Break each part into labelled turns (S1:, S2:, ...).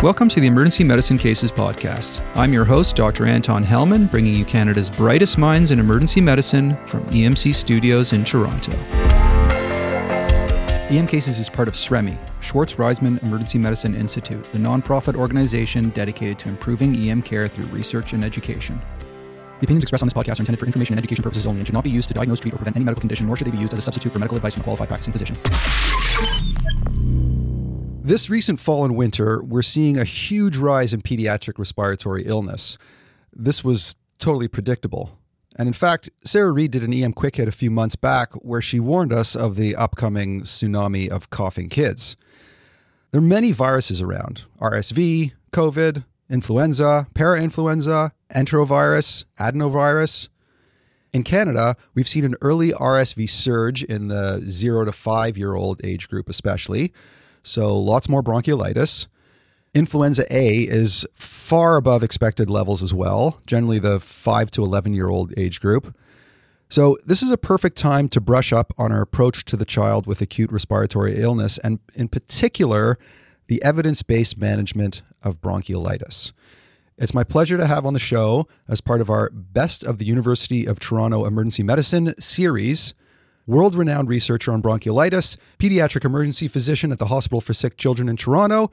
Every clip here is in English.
S1: Welcome to the Emergency Medicine Cases Podcast. I'm your host, Dr. Anton Helman, bringing you Canada's brightest minds in emergency medicine from EMC Studios in Toronto. EM Cases is part of SREMI, Schwartz Reisman Emergency Medicine Institute, the nonprofit organization dedicated to improving EM care through research and education. The opinions expressed on this podcast are intended for information and education purposes only and should not be used to diagnose, treat, or prevent any medical condition, nor should they be used as a substitute for medical advice from a qualified practicing physician.
S2: This recent fall and winter, we're seeing a huge rise in pediatric respiratory illness. This was totally predictable. And in fact, Sarah Reid did an EM quick hit a few months back where she warned us of the upcoming tsunami of coughing kids. There are many viruses around RSV, COVID, influenza, parainfluenza, enterovirus, adenovirus. In Canada, we've seen an early RSV surge in the zero to five year old age group, especially. So lots more bronchiolitis. Influenza A is far above expected levels as well, generally the 5 to 11 year old age group. So, this is a perfect time to brush up on our approach to the child with acute respiratory illness, and in particular, the evidence based management of bronchiolitis. It's my pleasure to have on the show, as part of our Best of the University of Toronto Emergency Medicine series, world renowned researcher on bronchiolitis, pediatric emergency physician at the Hospital for Sick Children in Toronto,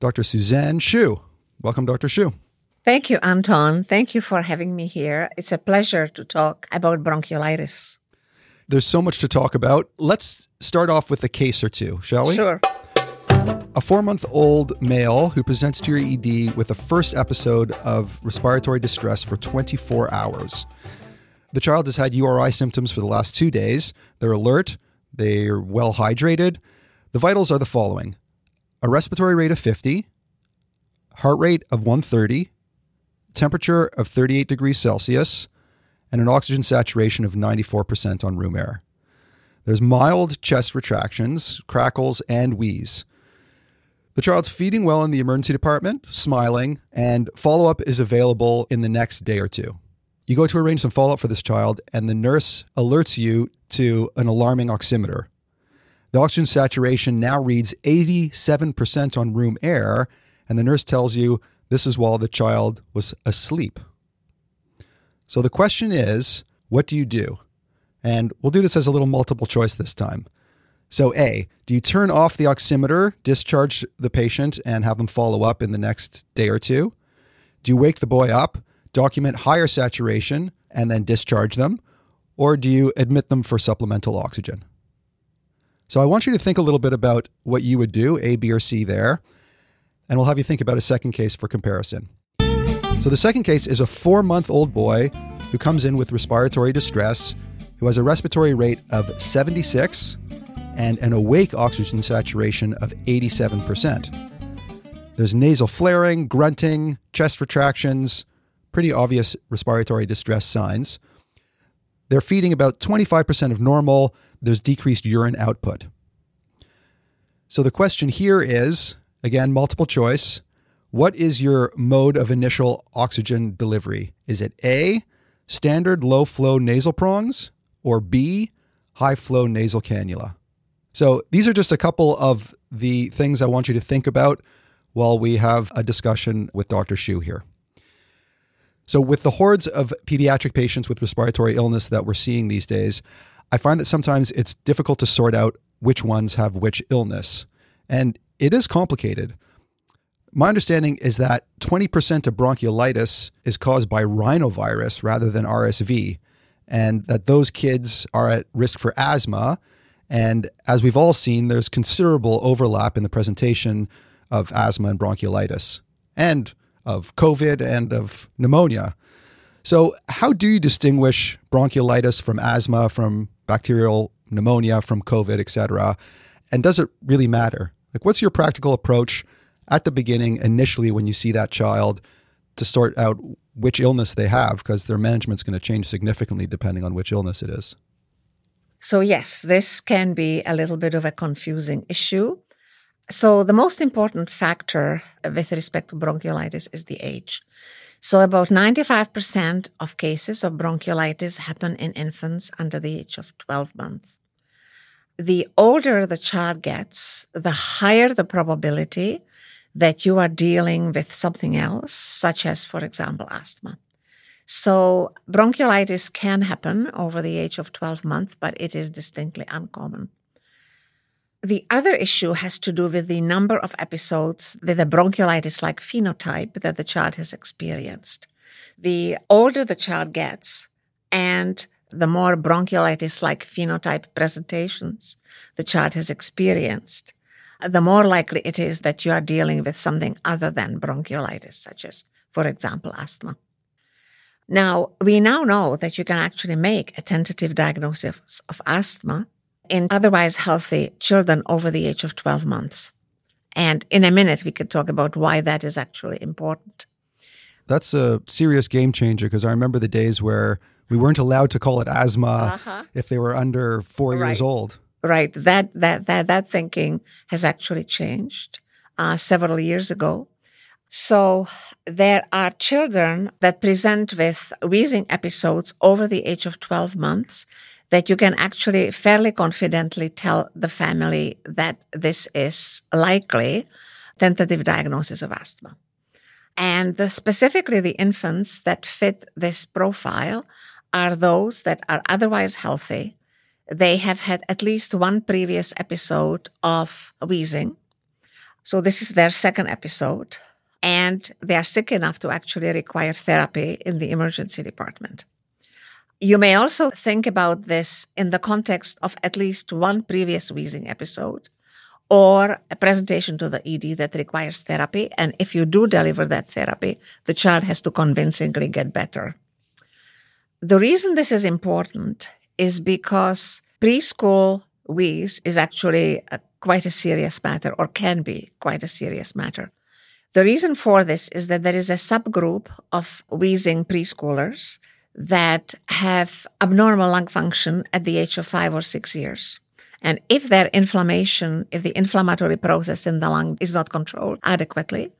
S2: Dr. Suzanne Schuh. Welcome, Dr. Schuh.
S3: Thank you, Anton. Thank you for having me here. It's a pleasure to talk about bronchiolitis.
S2: There's so much to talk about. Let's start off with a case or two, shall we?
S3: Sure.
S2: A four month old male who presents to your ED with a first episode of respiratory distress for 24 hours. The child has had URI symptoms for the last two days. They're alert, they're well hydrated. The vitals are the following a respiratory rate of 50, heart rate of 130, temperature of 38 degrees Celsius, and an oxygen saturation of 94% on room air. There's mild chest retractions, crackles, and wheeze. The child's feeding well in the emergency department, smiling, and follow up is available in the next day or two. You go to arrange some follow up for this child, and the nurse alerts you to an alarming oximeter. The oxygen saturation now reads 87% on room air, and the nurse tells you this is while the child was asleep. So the question is what do you do? And we'll do this as a little multiple choice this time. So, A, do you turn off the oximeter, discharge the patient, and have them follow up in the next day or two? Do you wake the boy up, document higher saturation, and then discharge them? Or do you admit them for supplemental oxygen? So, I want you to think a little bit about what you would do, A, B, or C there, and we'll have you think about a second case for comparison. So, the second case is a four month old boy who comes in with respiratory distress, who has a respiratory rate of 76 and an awake oxygen saturation of 87%. There's nasal flaring, grunting, chest retractions, pretty obvious respiratory distress signs. They're feeding about 25% of normal. There's decreased urine output. So the question here is again, multiple choice. What is your mode of initial oxygen delivery? Is it A, standard low flow nasal prongs, or B, high flow nasal cannula? So these are just a couple of the things I want you to think about while we have a discussion with Dr. Schuh here. So, with the hordes of pediatric patients with respiratory illness that we're seeing these days, I find that sometimes it's difficult to sort out which ones have which illness. And it is complicated. My understanding is that 20% of bronchiolitis is caused by rhinovirus rather than RSV, and that those kids are at risk for asthma and as we've all seen, there's considerable overlap in the presentation of asthma and bronchiolitis, and of COVID and of pneumonia. So, how do you distinguish bronchiolitis from asthma, from bacterial pneumonia, from COVID, et cetera? And does it really matter? Like, what's your practical approach at the beginning, initially, when you see that child to sort out which illness they have? Because their management's going to change significantly depending on which illness it is.
S3: So, yes, this can be a little bit of a confusing issue. So, the most important factor with respect to bronchiolitis is the age. So, about 95% of cases of bronchiolitis happen in infants under the age of 12 months. the older the child gets, the higher the probability that you are dealing with something else, such as, for example, asthma. So bronchiolitis can happen over the age of 12 months, but it is distinctly uncommon. The other issue has to do with the number of episodes with a bronchiolitis like phenotype that the child has experienced. The older the child gets and the more bronchiolitis like phenotype presentations the child has experienced, the more likely it is that you are dealing with something other than bronchiolitis, such as, for example, asthma. Now, we now know that you can actually make a tentative diagnosis of asthma in otherwise healthy children over the age of 12 months. And in a minute, we could talk about why that is actually important.
S2: That's a serious game changer because I remember the days where we weren't allowed to call it asthma
S3: Uh-huh.
S2: if they were under four years old.
S3: Right. That, that, that, that thinking has actually changed uh, several years ago. So there are children that present with wheezing episodes over the age of 12 months that you can actually fairly confidently tell the family that this is likely tentative diagnosis of asthma. And the, specifically the infants that fit this profile are those that are otherwise healthy. They have had at least one previous episode of wheezing. So this is their second episode. And they are sick enough to actually require therapy in the emergency department. You may also think about this in the context of at least one previous wheezing episode or a presentation to the ED that requires therapy. And if you do deliver that therapy, the child has to convincingly get better. The reason this is important is because preschool wheeze is actually a, quite a serious matter or can be quite a serious matter. The reason for this is that there is a subgroup of wheezing preschoolers that have abnormal lung function at the age of five or six years. And if their inflammation, if the inflammatory process in the lung is not controlled adequately,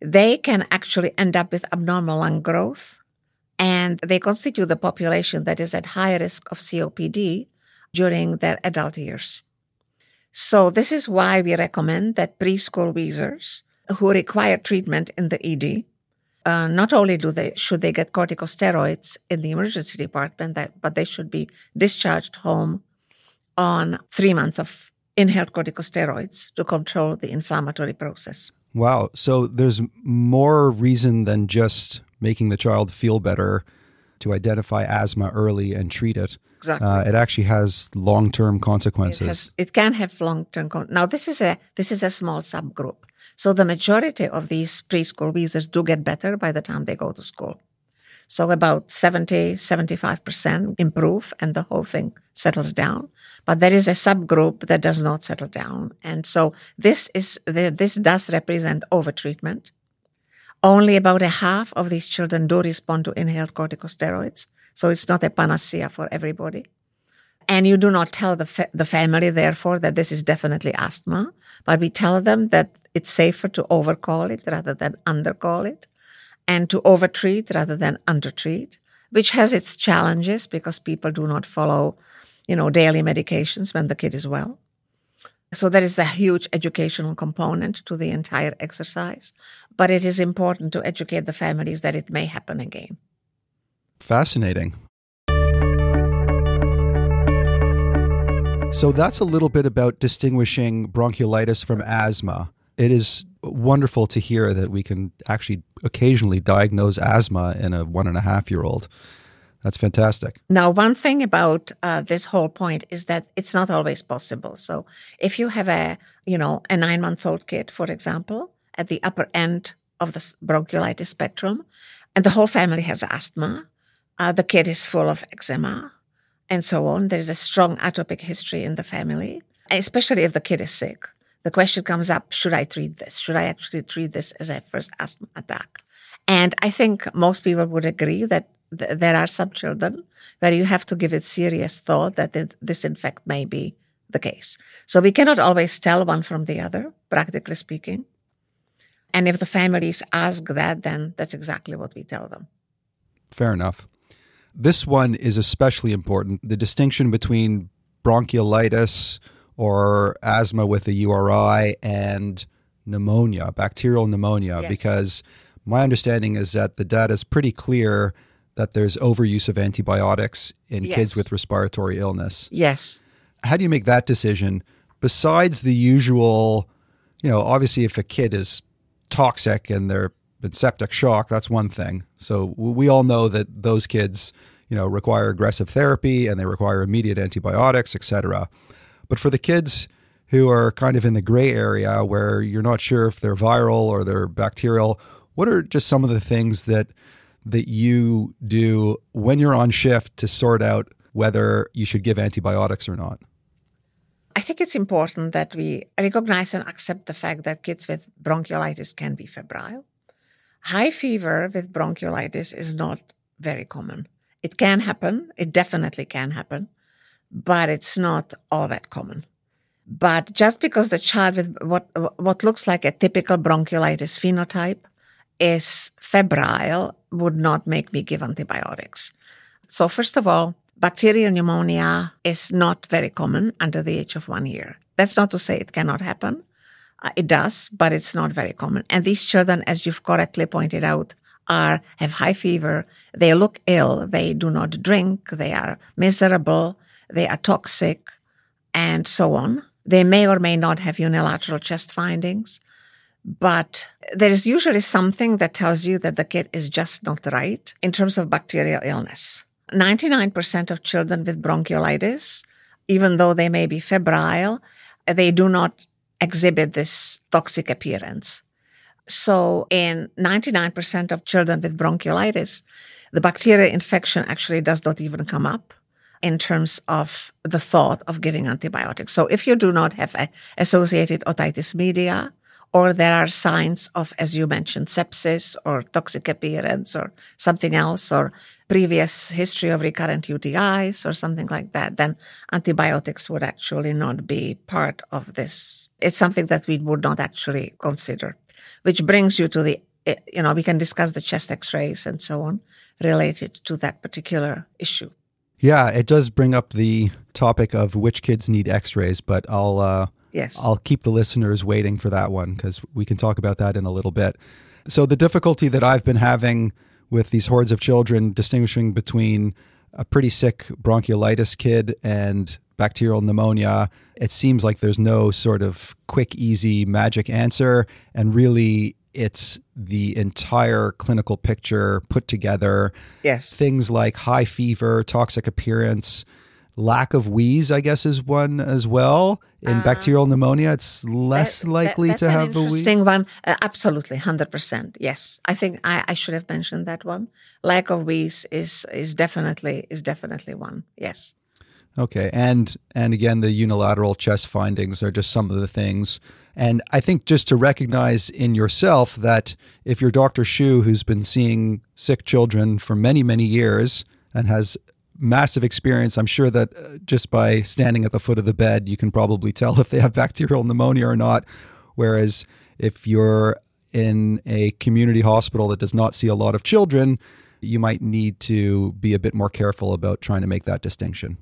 S3: they can actually end up with abnormal lung growth. And they constitute the population that is at high risk of COPD during their adult years. So this is why we recommend that preschool wheezers who require treatment in the ED, uh, not only do they should they get corticosteroids in the emergency department, that, but they should be discharged home on three months of inhaled corticosteroids to control the inflammatory process.
S2: Wow. So there's more reason than just making the child feel better to identify asthma early and treat it.
S3: Exactly.
S2: Uh, it actually has long term
S3: It,
S2: consequences.
S3: has, it can have long-term. Con- now, this is a this is a small subgroup. So the majority of these preschool wheezers do get better by the time they go to school. So about 70, 75% improve and the whole thing settles down. But there is a subgroup that does not settle down. And so this is, the, this does represent overtreatment. Only about a half of these children do respond to inhaled corticosteroids. So it's not a panacea for everybody. And you do not tell the, fa- the family, therefore, that this is definitely asthma, but we tell them that it's safer to overcall it rather than undercall it and to overtreat rather than undertreat, which has its challenges because people do not follow, you know, daily medications when the kid is well. So there is a huge educational component to the entire exercise, but it is important to educate the families that it may happen again.
S2: Fascinating. So that's a little bit about distinguishing bronchiolitis from asthma. It is wonderful to hear that we can actually occasionally diagnose asthma in a one and a half year old. That's fantastic.
S3: Now, one thing about uh, this whole point is that it's not always possible. So, if you have a, you know, a nine-month-old kid, for example, at the upper end of the bronchiolitis spectrum, and the whole family has asthma, uh, the kid is full of eczema, and so on. There is a strong atopic history in the family, especially if the kid is sick. The question comes up: Should I treat this? Should I actually treat this as a first asthma attack? And I think most people would agree that th- there are some children where you have to give it serious thought that it, this, in fact, may be the case. So we cannot always tell one from the other, practically speaking. And if the families ask that, then that's exactly what we tell them.
S2: Fair enough. This one is especially important the distinction between bronchiolitis or asthma with a URI and pneumonia, bacterial pneumonia,
S3: Yes.
S2: because my understanding is that the data is pretty clear that there's overuse of antibiotics in
S3: Yes.
S2: kids with respiratory illness.
S3: Yes.
S2: How do you make that decision besides the usual, you know, obviously if a kid is toxic and they're in septic shock, that's one thing. So we all know that those kids, you know, require aggressive therapy and they require immediate antibiotics, et cetera. But for the kids who are kind of in the gray area where you're not sure if they're viral or they're bacterial, what are just some of the things that that you do when you're on shift to sort out whether you should give antibiotics or not?
S3: I think it's important that we recognize and accept the fact that kids with bronchiolitis can be febrile. High fever with bronchiolitis is not very common. It can happen, it definitely can happen, but it's not all that common. But just because the child with what what looks like a typical bronchiolitis phenotype is febrile would not make me give antibiotics. So first of all, bacterial pneumonia is not very common under the age of one year. That's not to say it cannot happen. Uh, it does, but it's not very common. And these children, as you've correctly pointed out, are have high fever. They look ill. They do not drink. They are miserable. They are toxic, and so on. They may or may not have unilateral chest findings, but there is usually something that tells you that the kid is just not right in terms of bacterial illness. 99% of children with bronchiolitis, even though they may be febrile, they do not exhibit this toxic appearance. So in 99% of children with bronchiolitis, the bacterial infection actually does not even come up in terms of the thought of giving antibiotics. So if you do not have associated otitis media, or there are signs of, as you mentioned, sepsis or toxic appearance or something else, or previous history of recurrent UTIs or something like that, then antibiotics would actually not be part of this. It's something that we would not actually consider, which brings you to the, eh, you know, we can discuss the chest x-rays and so on related to that particular issue.
S2: Yeah, it does bring up the topic of which kids need X-rays, but I'll uh,
S3: Yes.
S2: I'll keep the listeners waiting for that one because we can talk about that in a little bit. So the difficulty that I've been having with these hordes of children distinguishing between a pretty sick bronchiolitis kid and bacterial pneumonia, it seems like there's no sort of quick, easy magic answer. And really, it's the entire clinical picture put together.
S3: Yes.
S2: Things like high fever, toxic appearance, lack of wheeze, I guess, is one as well. In bacterial pneumonia, it's less
S3: That- that-
S2: likely
S3: that's
S2: to
S3: an
S2: have a wheeze.
S3: interesting one. Uh, absolutely, hundred percent. Yes, I think I, I should have mentioned that one. Lack of wheeze is is definitely is definitely one. Yes.
S2: Okay, and and again, the unilateral chest findings are just some of the things. And I think just to recognize in yourself that if you're Dr. Schuh, who's been seeing sick children for many many years and has massive experience, I'm sure that uh, just by standing at the foot of the bed, you can probably tell if they have bacterial pneumonia or not. Whereas if you're in a community hospital that does not see a lot of children, you might need to be a bit more careful about trying to make that distinction.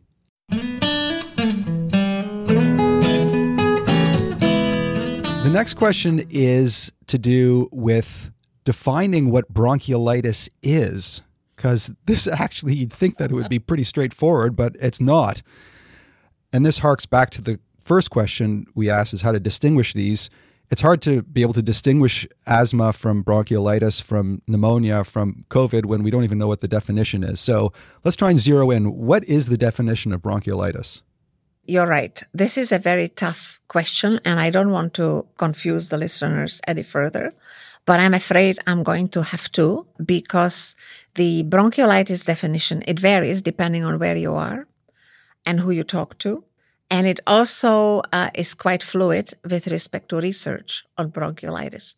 S2: The next question is to do with defining what bronchiolitis is, because this actually, you'd think that it would be pretty straightforward, but it's not. And this harks back to the first question we asked is how to distinguish these. It's hard to be able to distinguish asthma from bronchiolitis, from pneumonia, from COVID when we don't even know what the definition is. So let's try and zero in. What is the definition of bronchiolitis?
S3: You're right. This is a very tough question, and I don't want to confuse the listeners any further. But I'm afraid I'm going to have to because the bronchiolitis definition it varies depending on where you are and who you talk to, and it also uh, is quite fluid with respect to research on bronchiolitis.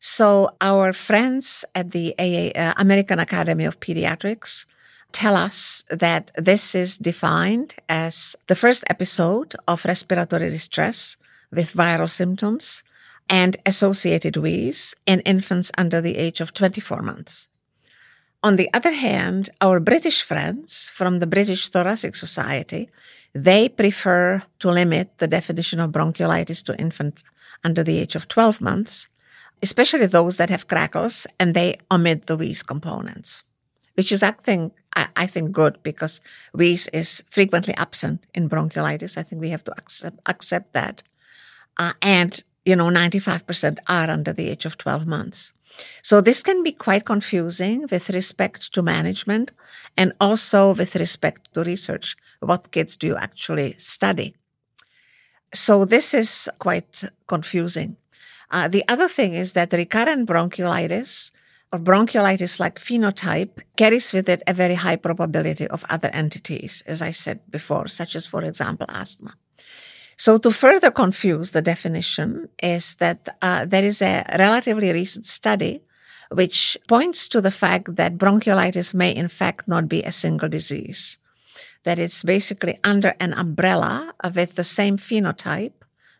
S3: So our friends at the AA, uh, American Academy of Pediatrics tell us that this is defined as the first episode of respiratory distress with viral symptoms and associated wheeze in infants under the age of 24 months. On the other hand, our British friends from the British Thoracic Society, they prefer to limit the definition of bronchiolitis to infants under the age of 12 months, especially those that have crackles, and they omit the wheeze components, which is, I think, I, think good because wheeze is frequently absent in bronchiolitis. I think we have to accept, accept that. Uh, and you know, 95% are under the age of 12 months. So this can be quite confusing with respect to management and also with respect to research. What kids do you actually study? So this is quite confusing. Uh, the other thing is that recurrent bronchiolitis or bronchiolitis like phenotype carries with it a very high probability of other entities, as I said before, such as, for example, asthma. So to further confuse the definition is that uh, there is a relatively recent study which points to the fact that bronchiolitis may in fact not be a single disease, that it's basically under an umbrella with the same phenotype,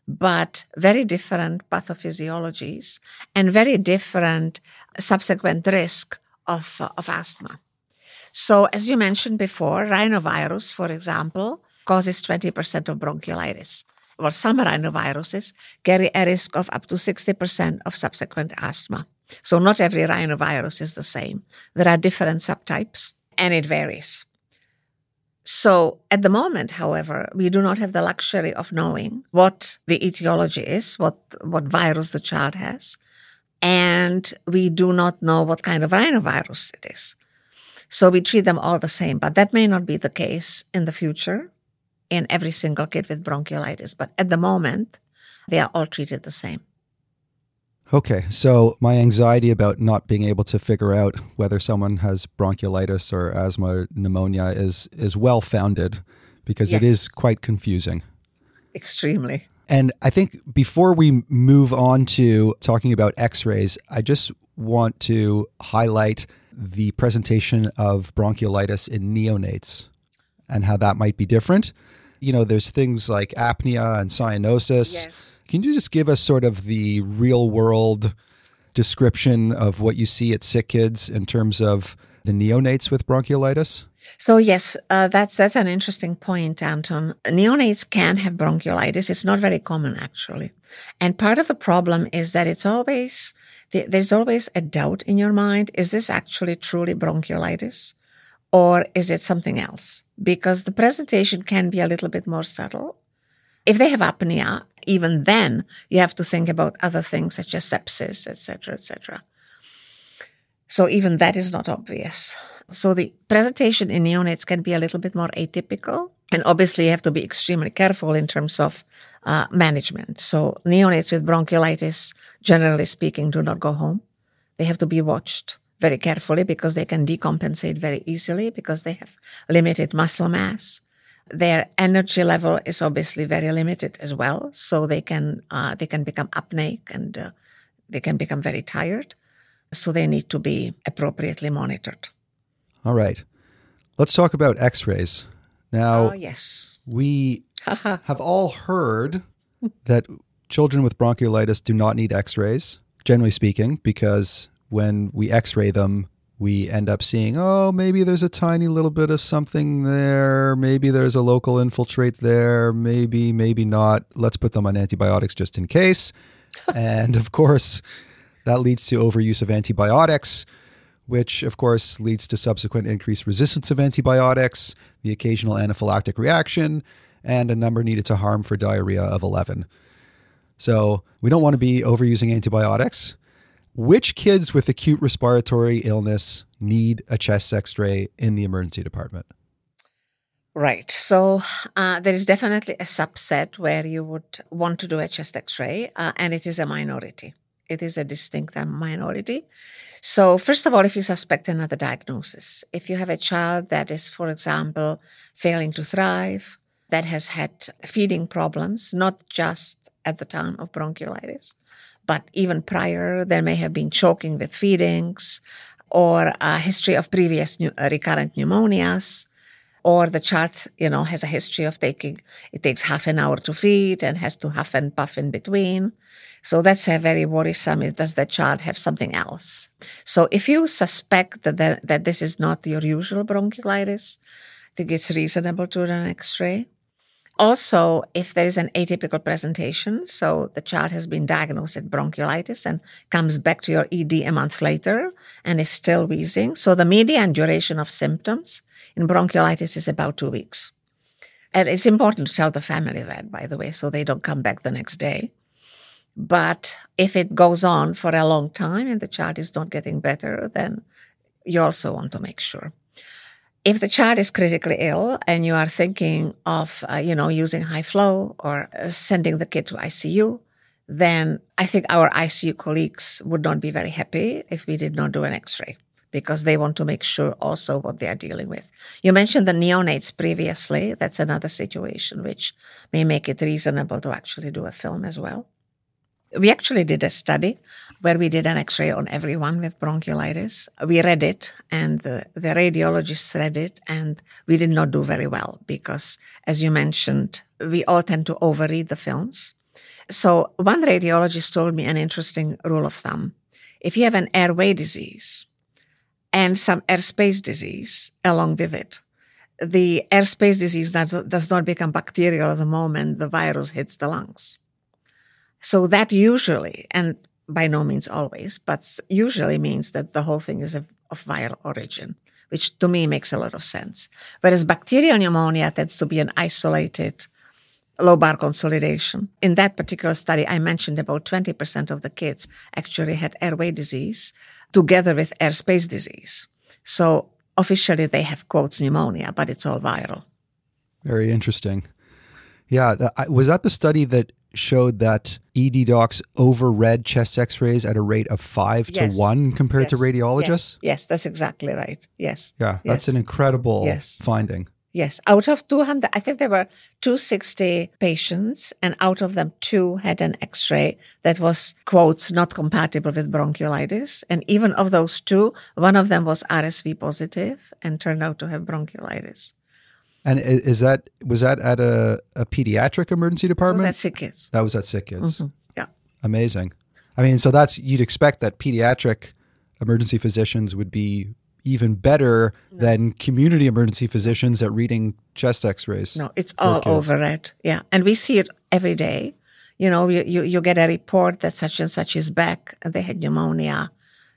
S3: but very different pathophysiologies and very different subsequent risk of, of asthma. So as you mentioned before, rhinovirus, for example, causes 20% of bronchiolitis. Well, some rhinoviruses carry a risk of up to 60% of subsequent asthma. So not every rhinovirus is the same. There are different subtypes and it varies. So at the moment, however, we do not have the luxury of knowing what the etiology is, what, what virus the child has. And we do not know what kind of rhinovirus it is. So we treat them all the same, but that may not be the case in the future in every single kid with bronchiolitis. But at the moment, they are all treated the same.
S2: Okay, so my anxiety about not being able to figure out whether someone has bronchiolitis or asthma or pneumonia is is well founded because yes. it is quite confusing.
S3: Extremely.
S2: And I think before we move on to talking about x-rays, I just want to highlight the presentation of bronchiolitis in neonates and how that might be different you know, there's things like apnea and cyanosis.
S3: Yes.
S2: Can you just give us sort of the real world description of what you see at sick kids in terms of the neonates with bronchiolitis?
S3: So yes, uh, that's that's an interesting point, Anton. Neonates can have bronchiolitis. It's not very common actually, and part of the problem is that it's always there's always a doubt in your mind: is this actually truly bronchiolitis? or is it something else? Because the presentation can be a little bit more subtle. If they have apnea, even then you have to think about other things such as sepsis, etc., etc. So even that is not obvious. So the presentation in neonates can be a little bit more atypical. And obviously you have to be extremely careful in terms of uh, management. So neonates with bronchiolitis, generally speaking, do not go home. They have to be watched very carefully because they can decompensate very easily because they have limited muscle mass. Their energy level is obviously very limited as well, so they can uh, they can become apneic and uh, they can become very tired. So they need to be appropriately monitored.
S2: All right, let's talk about X-rays now.
S3: Oh, yes,
S2: we have all heard that children with bronchiolitis do not need X-rays, generally speaking, because when we x ray them, we end up seeing, oh, maybe there's a tiny little bit of something there. Maybe there's a local infiltrate there. Maybe, maybe not. Let's put them on antibiotics just in case. and of course, that leads to overuse of antibiotics, which of course leads to subsequent increased resistance of antibiotics, the occasional anaphylactic reaction, and a number needed to harm for diarrhea of 11. So we don't want to be overusing antibiotics. Which kids with acute respiratory illness need a chest x ray in the emergency department?
S3: Right. So uh, there is definitely a subset where you would want to do a chest x ray, uh, and it is a minority. It is a distinct minority. So, first of all, if you suspect another diagnosis, if you have a child that is, for example, failing to thrive, that has had feeding problems, not just at the time of bronchiolitis, but even prior, there may have been choking with feedings or a history of previous new, uh, recurrent pneumonias or the child, you know, has a history of taking, it takes half an hour to feed and has to huff and puff in between. So that's a very worrisome. Does the child have something else? So if you suspect that, that, that this is not your usual bronchiolitis, I think it's reasonable to do an X-ray. Also, if there is an atypical presentation, so the child has been diagnosed with bronchiolitis and comes back to your ED a month later and is still wheezing, so the median duration of symptoms in bronchiolitis is about two weeks. And it's important to tell the family that, by the way, so they don't come back the next day. But if it goes on for a long time and the child is not getting better, then you also want to make sure. If the child is critically ill and you are thinking of, uh, you know, using high flow or uh, sending the kid to ICU, then I think our ICU colleagues would not be very happy if we did not do an X-ray because they want to make sure also what they are dealing with. You mentioned the neonates previously. That's another situation which may make it reasonable to actually do a film as well. We actually did a study where we did an x-ray on everyone with bronchiolitis. We read it and the, the radiologists read it and we did not do very well because as you mentioned, we all tend to overread the films. So one radiologist told me an interesting rule of thumb. If you have an airway disease and some airspace disease along with it, the airspace disease does, does not become bacterial at the moment the virus hits the lungs. So that usually, and by no means always, but usually means that the whole thing is of, of viral origin, which to me makes a lot of sense. Whereas bacterial pneumonia tends to be an isolated lobar consolidation. In that particular study, I mentioned about 20% of the kids actually had airway disease together with airspace disease. So officially they have quotes pneumonia, but it's all viral.
S2: Very interesting. Yeah, was that the study that showed that ED docs overread chest x-rays at a rate of 5 yes. to 1 compared yes. to radiologists?
S3: Yes. yes. that's exactly right. Yes.
S2: Yeah, that's an incredible finding.
S3: Yes, out of 200, I think there were 260 patients, and out of them, two had an x ray that was, quotes, not compatible with bronchiolitis. And even of those two, one of them was RSV positive and turned out to have bronchiolitis.
S2: And is that was that at a, a pediatric emergency department?
S3: That So at Sick Kids.
S2: That was at SickKids.
S3: Mm-hmm. Yeah.
S2: Amazing. I mean, so that's you'd expect that pediatric emergency physicians would be even better no. than community emergency physicians at reading chest X-rays.
S3: No, it's all over it. Yeah, and we see it every day. You know, you, you, you get a report that such and such is back and they had pneumonia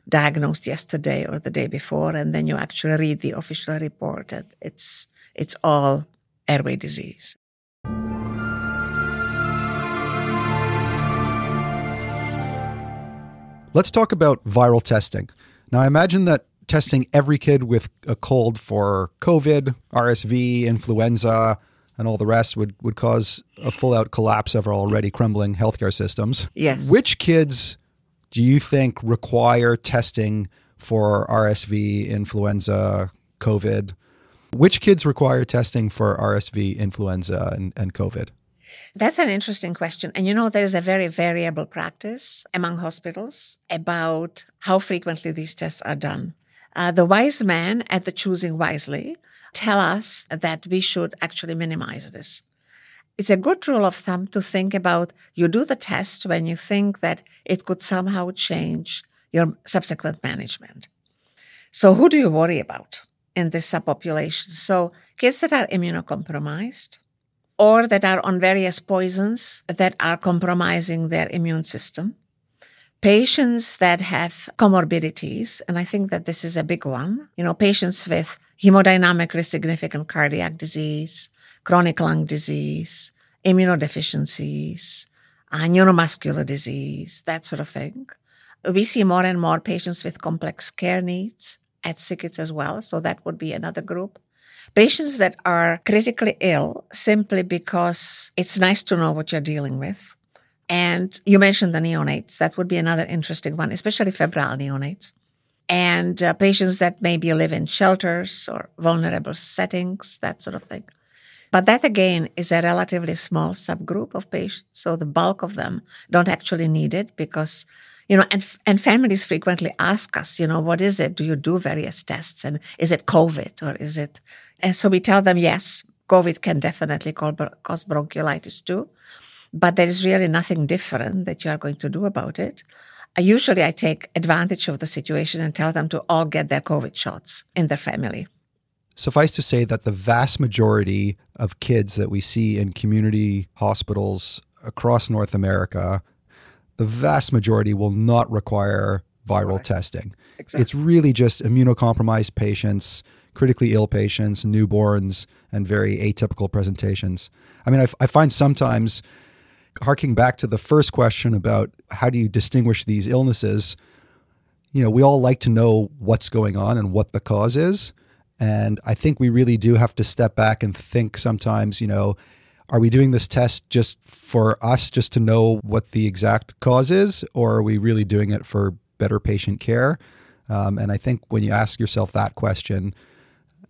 S3: diagnosed yesterday or the day before, and then you actually read the official report and it's it's all airway disease.
S2: Let's talk about viral testing. Now, I imagine that testing every kid with a cold for COVID, RSV, influenza, and all the rest would, would cause a full out collapse of our already crumbling healthcare systems.
S3: Yes.
S2: Which kids do you think require testing for RSV, influenza, COVID? Which kids require testing for RSV, influenza, and, and COVID?
S3: That's an interesting question. And you know, there's a very variable practice among hospitals about how frequently these tests are done. Uh, the wise men at the Choosing Wisely tell us that we should actually minimize this. It's a good rule of thumb to think about you do the test when you think that it could somehow change your subsequent management. So, who do you worry about? in this subpopulation. So kids that are immunocompromised or that are on various poisons that are compromising their immune system. Patients that have comorbidities, and I think that this is a big one, you know, patients with hemodynamically significant cardiac disease, chronic lung disease, immunodeficiencies, uh, neuromuscular disease, that sort of thing. We see more and more patients with complex care needs, at SickKids as well. So that would be another group. Patients that are critically ill simply because it's nice to know what you're dealing with. And you mentioned the neonates. That would be another interesting one, especially febrile neonates. And uh, patients that maybe live in shelters or vulnerable settings, that sort of thing. But that again is a relatively small subgroup of patients. So the bulk of them don't actually need it because you know, and and families frequently ask us, you know, what is it? Do you do various tests, and is it COVID or is it? And so we tell them, yes, COVID can definitely cause bronchiolitis too. but there is really nothing different that you are going to do about it. Uh, usually I take advantage of the situation and tell them to all get their COVID shots in their family.
S2: Suffice to say that the vast majority of kids that we see in community hospitals across North America, the vast majority will not require viral right. testing. Exactly. It's really just immunocompromised patients, critically ill patients, newborns, and very atypical presentations. I mean, I, I find sometimes, harking back to the first question about how do you distinguish these illnesses, you know, we all like to know what's going on and what the cause is. And I think we really do have to step back and think sometimes, you know, are we doing this test just for us, just to know what the exact cause is, or are we really doing it for better patient care? Um, and I think when you ask yourself that question,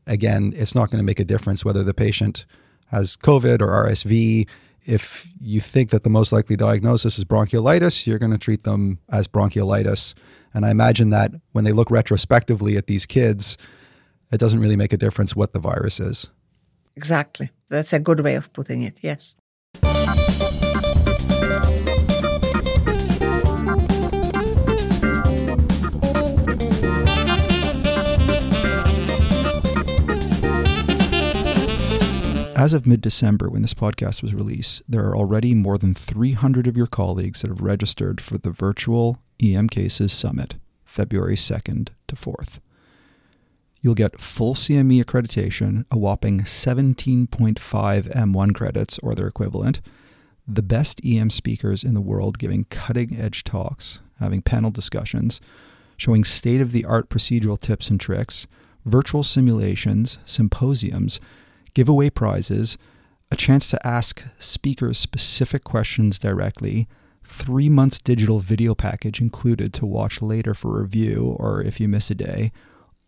S2: again, it's not going to make a difference whether the patient has COVID or RSV. If you think that the most likely diagnosis is bronchiolitis, you're going to treat them as bronchiolitis. And I imagine that when they look retrospectively at these kids, it doesn't really make a difference what the virus is.
S3: Exactly. That's a good way of putting it, yes.
S1: As of mid December, when this podcast was released, there are already more than 300 of your colleagues that have registered for the virtual EM Cases Summit, February 2nd to 4th. You'll get full CME accreditation, a whopping 17.5 M1 credits or their equivalent, the best EM speakers in the world giving cutting edge talks, having panel discussions, showing state of the art procedural tips and tricks, virtual simulations, symposiums, giveaway prizes, a chance to ask speakers specific questions directly, three months digital video package included to watch later for review or if you miss a day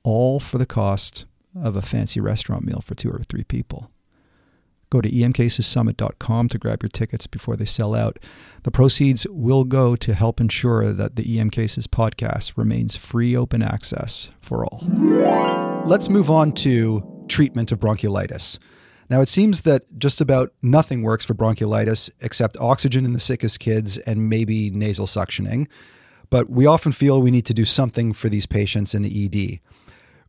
S1: all for the cost of a fancy restaurant meal for two or three people. Go to emcasessummit.com to grab your tickets before they sell out. The proceeds will go to help ensure that the EM Cases podcast remains free open access for all.
S2: Let's move on to treatment of bronchiolitis. Now, it seems that just about nothing works for bronchiolitis except oxygen in the sickest kids and maybe nasal suctioning. But we often feel we need to do something for these patients in the ED.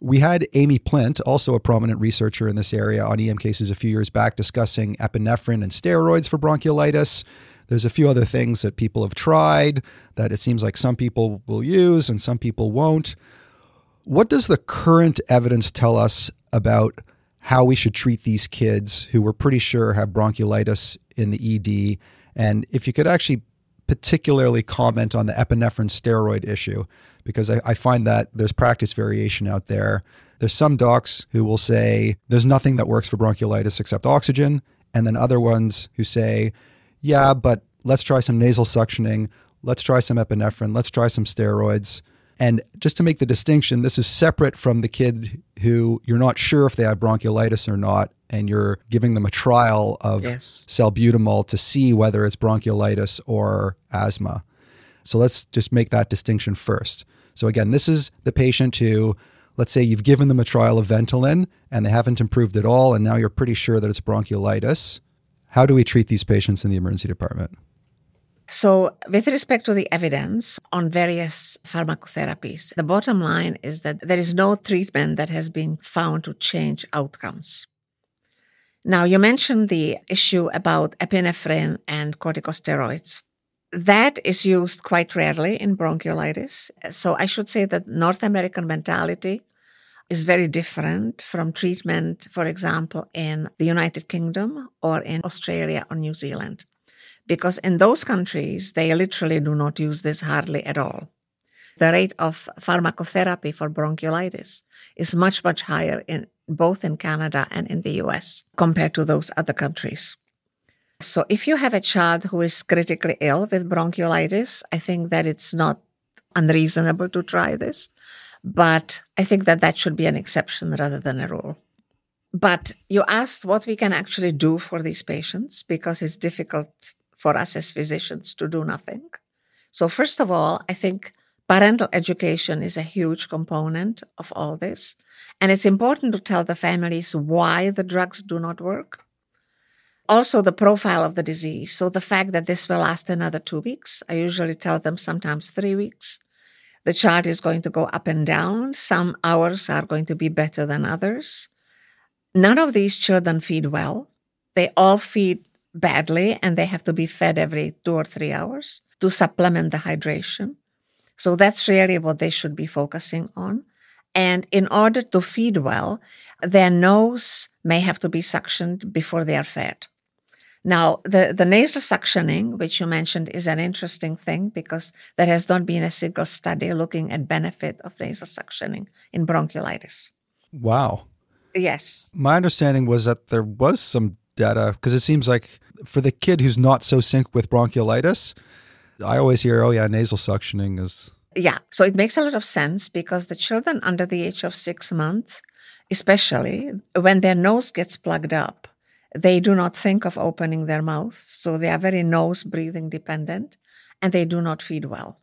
S2: We had Amy Plint, also a prominent researcher in this area, on EM cases a few years back discussing epinephrine and steroids for bronchiolitis. There's a few other things that people have tried that it seems like some people will use and some people won't. What does the current evidence tell us about how we should treat these kids who we're pretty sure have bronchiolitis in the ED? And if you could actually particularly comment on the epinephrine steroid issue because I, I, find that there's practice variation out there. There's some docs who will say there's nothing that works for bronchiolitis except oxygen, and then other ones who say, yeah, but let's try some nasal suctioning, let's try some epinephrine, let's try some steroids. And just to make the distinction, this is separate from the kid who you're not sure if they have bronchiolitis or not, and you're giving them a trial of yes. salbutamol to see whether it's bronchiolitis or asthma. So let's just make that distinction first. So again, this is the patient who, let's say you've given them a trial of Ventolin and they haven't improved at all, and now you're pretty sure that it's bronchiolitis. How do we treat these patients in the emergency department?
S3: So, with respect to the evidence on various pharmacotherapies, the bottom line is that there is no treatment that has been found to change outcomes. Now, you mentioned the issue about epinephrine and corticosteroids. That is used quite rarely in bronchiolitis. So, I should say that North American mentality is very different from treatment, for example, in the United Kingdom or in Australia or New Zealand because in those countries, they literally do not use this hardly at all. The rate of pharmacotherapy for bronchiolitis is much, much higher in both in Canada and in the US compared to those other countries. So if you have a child who is critically ill with bronchiolitis, I think that it's not unreasonable to try this, but I think that that should be an exception rather than a rule. But you asked what we can actually do for these patients because it's difficult for us as physicians to do nothing. So, first of all, I think parental education is a huge component of all this. And it's important to tell the families why the drugs do not work. Also, the profile of the disease. So, the fact that this will last another two weeks, I usually tell them sometimes three weeks. The child is going to go up and down. Some hours are going to be better than others. None of these children feed well. They all feed badly and they have to be fed every two or three hours to supplement the hydration. So that's really what they should be focusing on. And in order to feed well, their nose may have to be suctioned before they are fed. Now, the, the nasal suctioning, which you mentioned, is an interesting thing because there has not been a single study looking at benefit of nasal suctioning in bronchiolitis.
S2: Wow.
S3: Yes.
S2: My understanding was that there was some data because it seems like for the kid who's not so sync with bronchiolitis, I always hear, oh, yeah, nasal suctioning is.
S3: Yeah. So it makes a lot of sense because the children under the age of six months, especially when their nose gets plugged up, they do not think of opening their mouth. So they are very nose breathing dependent and they do not feed well.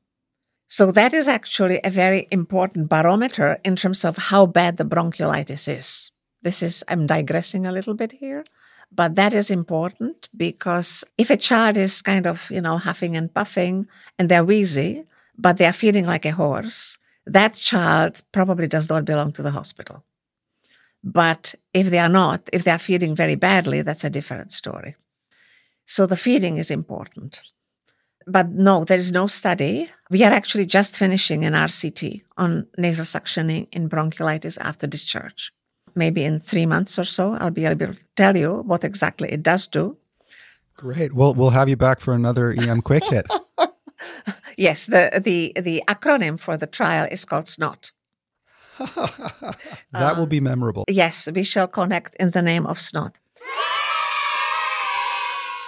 S3: So that is actually a very important barometer in terms of how bad the bronchiolitis is. This is, I'm digressing a little bit here, but that is important because if a child is kind of, you know, huffing and puffing and they're wheezy, but they're feeling like a horse, that child probably does not belong to the hospital. But if they are not, if they are feeding very badly, that's a different story. So the feeding is important. But no, there is no study. We are actually just finishing an RCT on nasal suctioning in bronchiolitis after discharge. Maybe in three months or so, I'll be able to tell you what exactly it does do.
S2: Great. Well, we'll have you back for another EM quick hit.
S3: yes, the, the, the acronym for the trial is called SNOT.
S2: that will be memorable.
S3: Yes, we shall connect in the name of SNOT.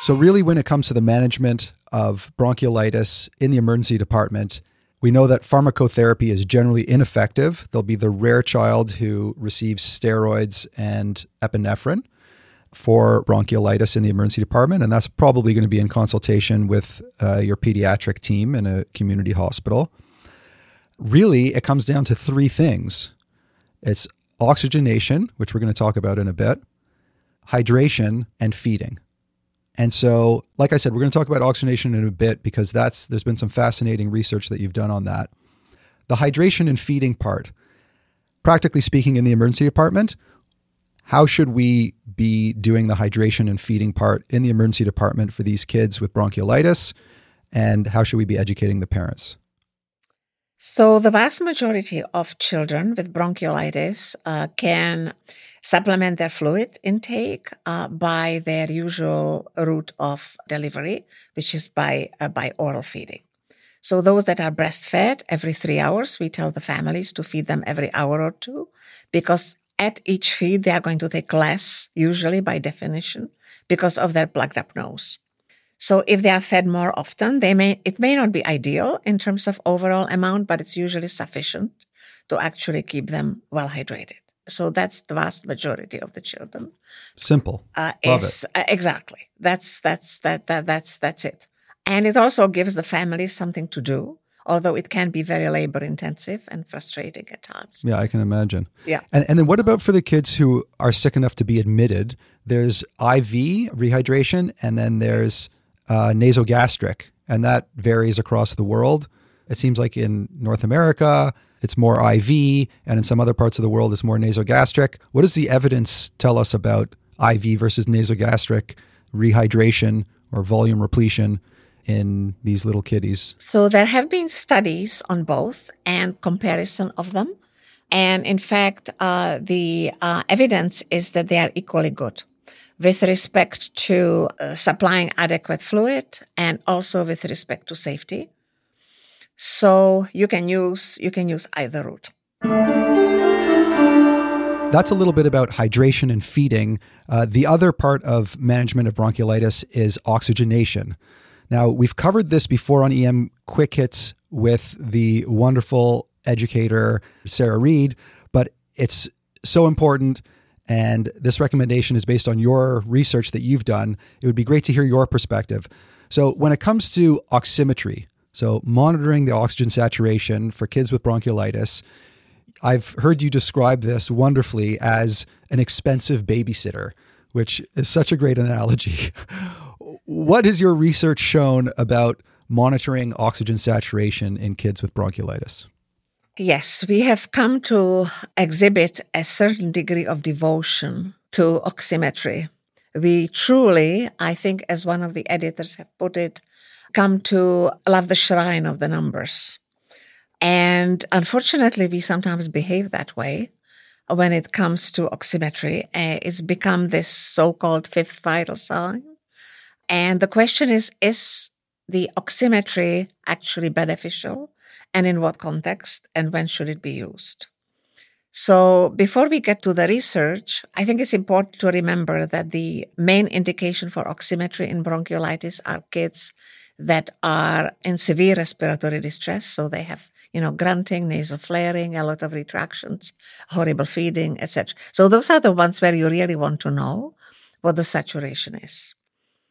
S2: So, really, when it comes to the management of bronchiolitis in the emergency department, we know that pharmacotherapy is generally ineffective. There'll be the rare child who receives steroids and epinephrine for bronchiolitis in the emergency department, and that's probably going to be in consultation with uh, your pediatric team in a community hospital really it comes down to three things it's oxygenation, which we're going to talk about in a bit, hydration, and feeding. And so, like I said, we're going to talk about oxygenation in a bit because that's there's been some fascinating research that you've done on that. The hydration and feeding part, practically speaking, in the emergency department, how should we be doing the hydration and feeding part in the emergency department for these kids with bronchiolitis? And how should we be educating the parents?
S3: So, the vast majority of children with bronchiolitis uh, can supplement their fluid intake uh, by their usual route of delivery, which is by, uh, by oral feeding. So, those that are breastfed every three hours, we tell the families to feed them every hour or two because at each feed, they are going to take less, usually by definition, because of their plugged up nose. So if they are fed more often, they may, it may not be ideal in terms of overall amount, but it's usually sufficient to actually keep them well hydrated. So that's the vast majority of the children.
S2: Simple.
S3: Uh, Love it. Uh, exactly. That's, that's, that, that, that's, that's it. And it also gives the family something to do although it can be very labor intensive and frustrating at times.
S2: Yeah, I can imagine.
S3: Yeah.
S2: And, and then what about for the kids who are sick enough to be admitted? There's IV rehydration, and then there's uh, nasogastric, and that varies across the world. It seems like in North America, it's more IV, and in some other parts of the world, it's more nasogastric. What does the evidence tell us about IV versus nasogastric rehydration or volume repletion in these little kiddies?
S3: So, there have been studies on both and comparison of them. And in fact, uh, the uh, evidence is that they are equally good with respect to uh, supplying adequate fluid and also with respect to safety. So you can use you can use either route.
S2: That's a little bit about hydration and feeding. Uh, the other part of management of bronchiolitis is oxygenation. Now, we've covered this before on EM Quick Hits with the wonderful educator, Sarah Reid, but it's so important and this recommendation is based on your research that you've done. It would be great to hear your perspective. So, when it comes to oximetry, so monitoring the oxygen saturation for kids with bronchiolitis, I've heard you describe this wonderfully as an expensive babysitter. which is such a great analogy. what has your research shown about monitoring oxygen saturation in kids with bronchiolitis?
S3: Yes, we have come to exhibit a certain degree of devotion to oximetry. We truly, I think, as one of the editors have put it, come to love the shrine of the numbers. And unfortunately, we sometimes behave that way when it comes to oximetry. Uh, it's become this so-called fifth vital sign. And the question is, is the oximetry actually beneficial and in what context and when should it be used? So before we get to the research, I think it's important to remember that the main indication for oximetry in bronchiolitis are kids that are in severe respiratory distress. So they have, you know, grunting, nasal flaring, a lot of retractions, horrible feeding, etc. So those are the ones where you really want to know what the saturation is.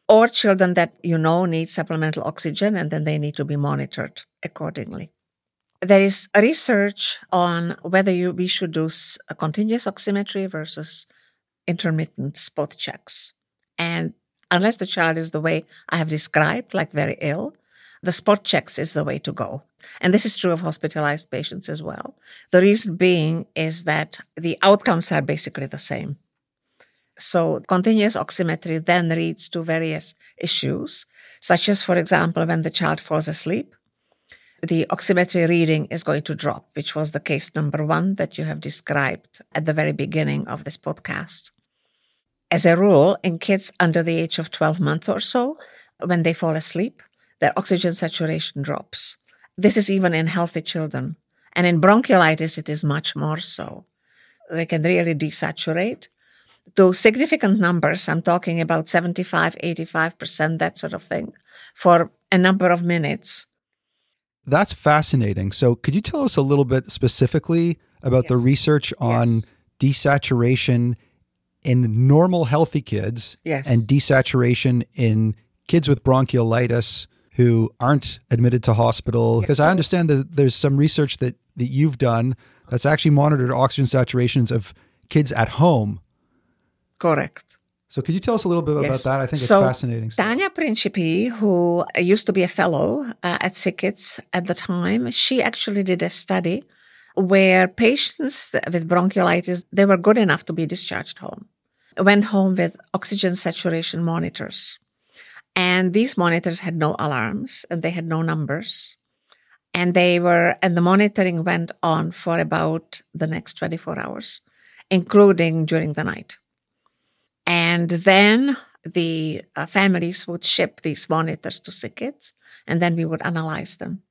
S3: Or children that you know need supplemental oxygen and then they need to be monitored accordingly. There is research on whether you, we should do continuous oximetry versus intermittent spot checks. And unless the child is the way I have described, like very ill, the spot checks is the way to go. And this is true of hospitalized patients as well. The reason being is that the outcomes are basically the same. So continuous oximetry then leads to various issues, such as, for example, when the child falls asleep, the oximetry reading is going to drop, which was the case number one that you have described at the very beginning of this podcast. As a rule, in kids under the age of 12 months or so, when they fall asleep, their oxygen saturation drops. This is even in healthy children. And in bronchiolitis, it is much more so. They can really desaturate to significant numbers. I'm talking about 75, 85%, that sort of thing, for a number of minutes.
S2: That's fascinating. So, could you tell us a little bit specifically about yes. the research on yes. desaturation in normal healthy kids
S3: yes.
S2: and desaturation in kids with bronchiolitis who aren't admitted to hospital? Because I understand that there's some research that, that you've done that's actually monitored oxygen saturations of kids at home.
S3: Correct.
S2: So could you tell us a little bit yes. about that? I think it's
S3: so,
S2: fascinating.
S3: Tanya Principi, who used to be a fellow uh, at SickKids at the time, she actually did a study where patients with bronchiolitis, they were good enough to be discharged home, went home with oxygen saturation monitors. And these monitors had no alarms and they had no numbers. And they were, and the monitoring went on for about the next 24 hours, including during the night. And then the uh, families would ship these monitors to SickKids, and then we would analyze them.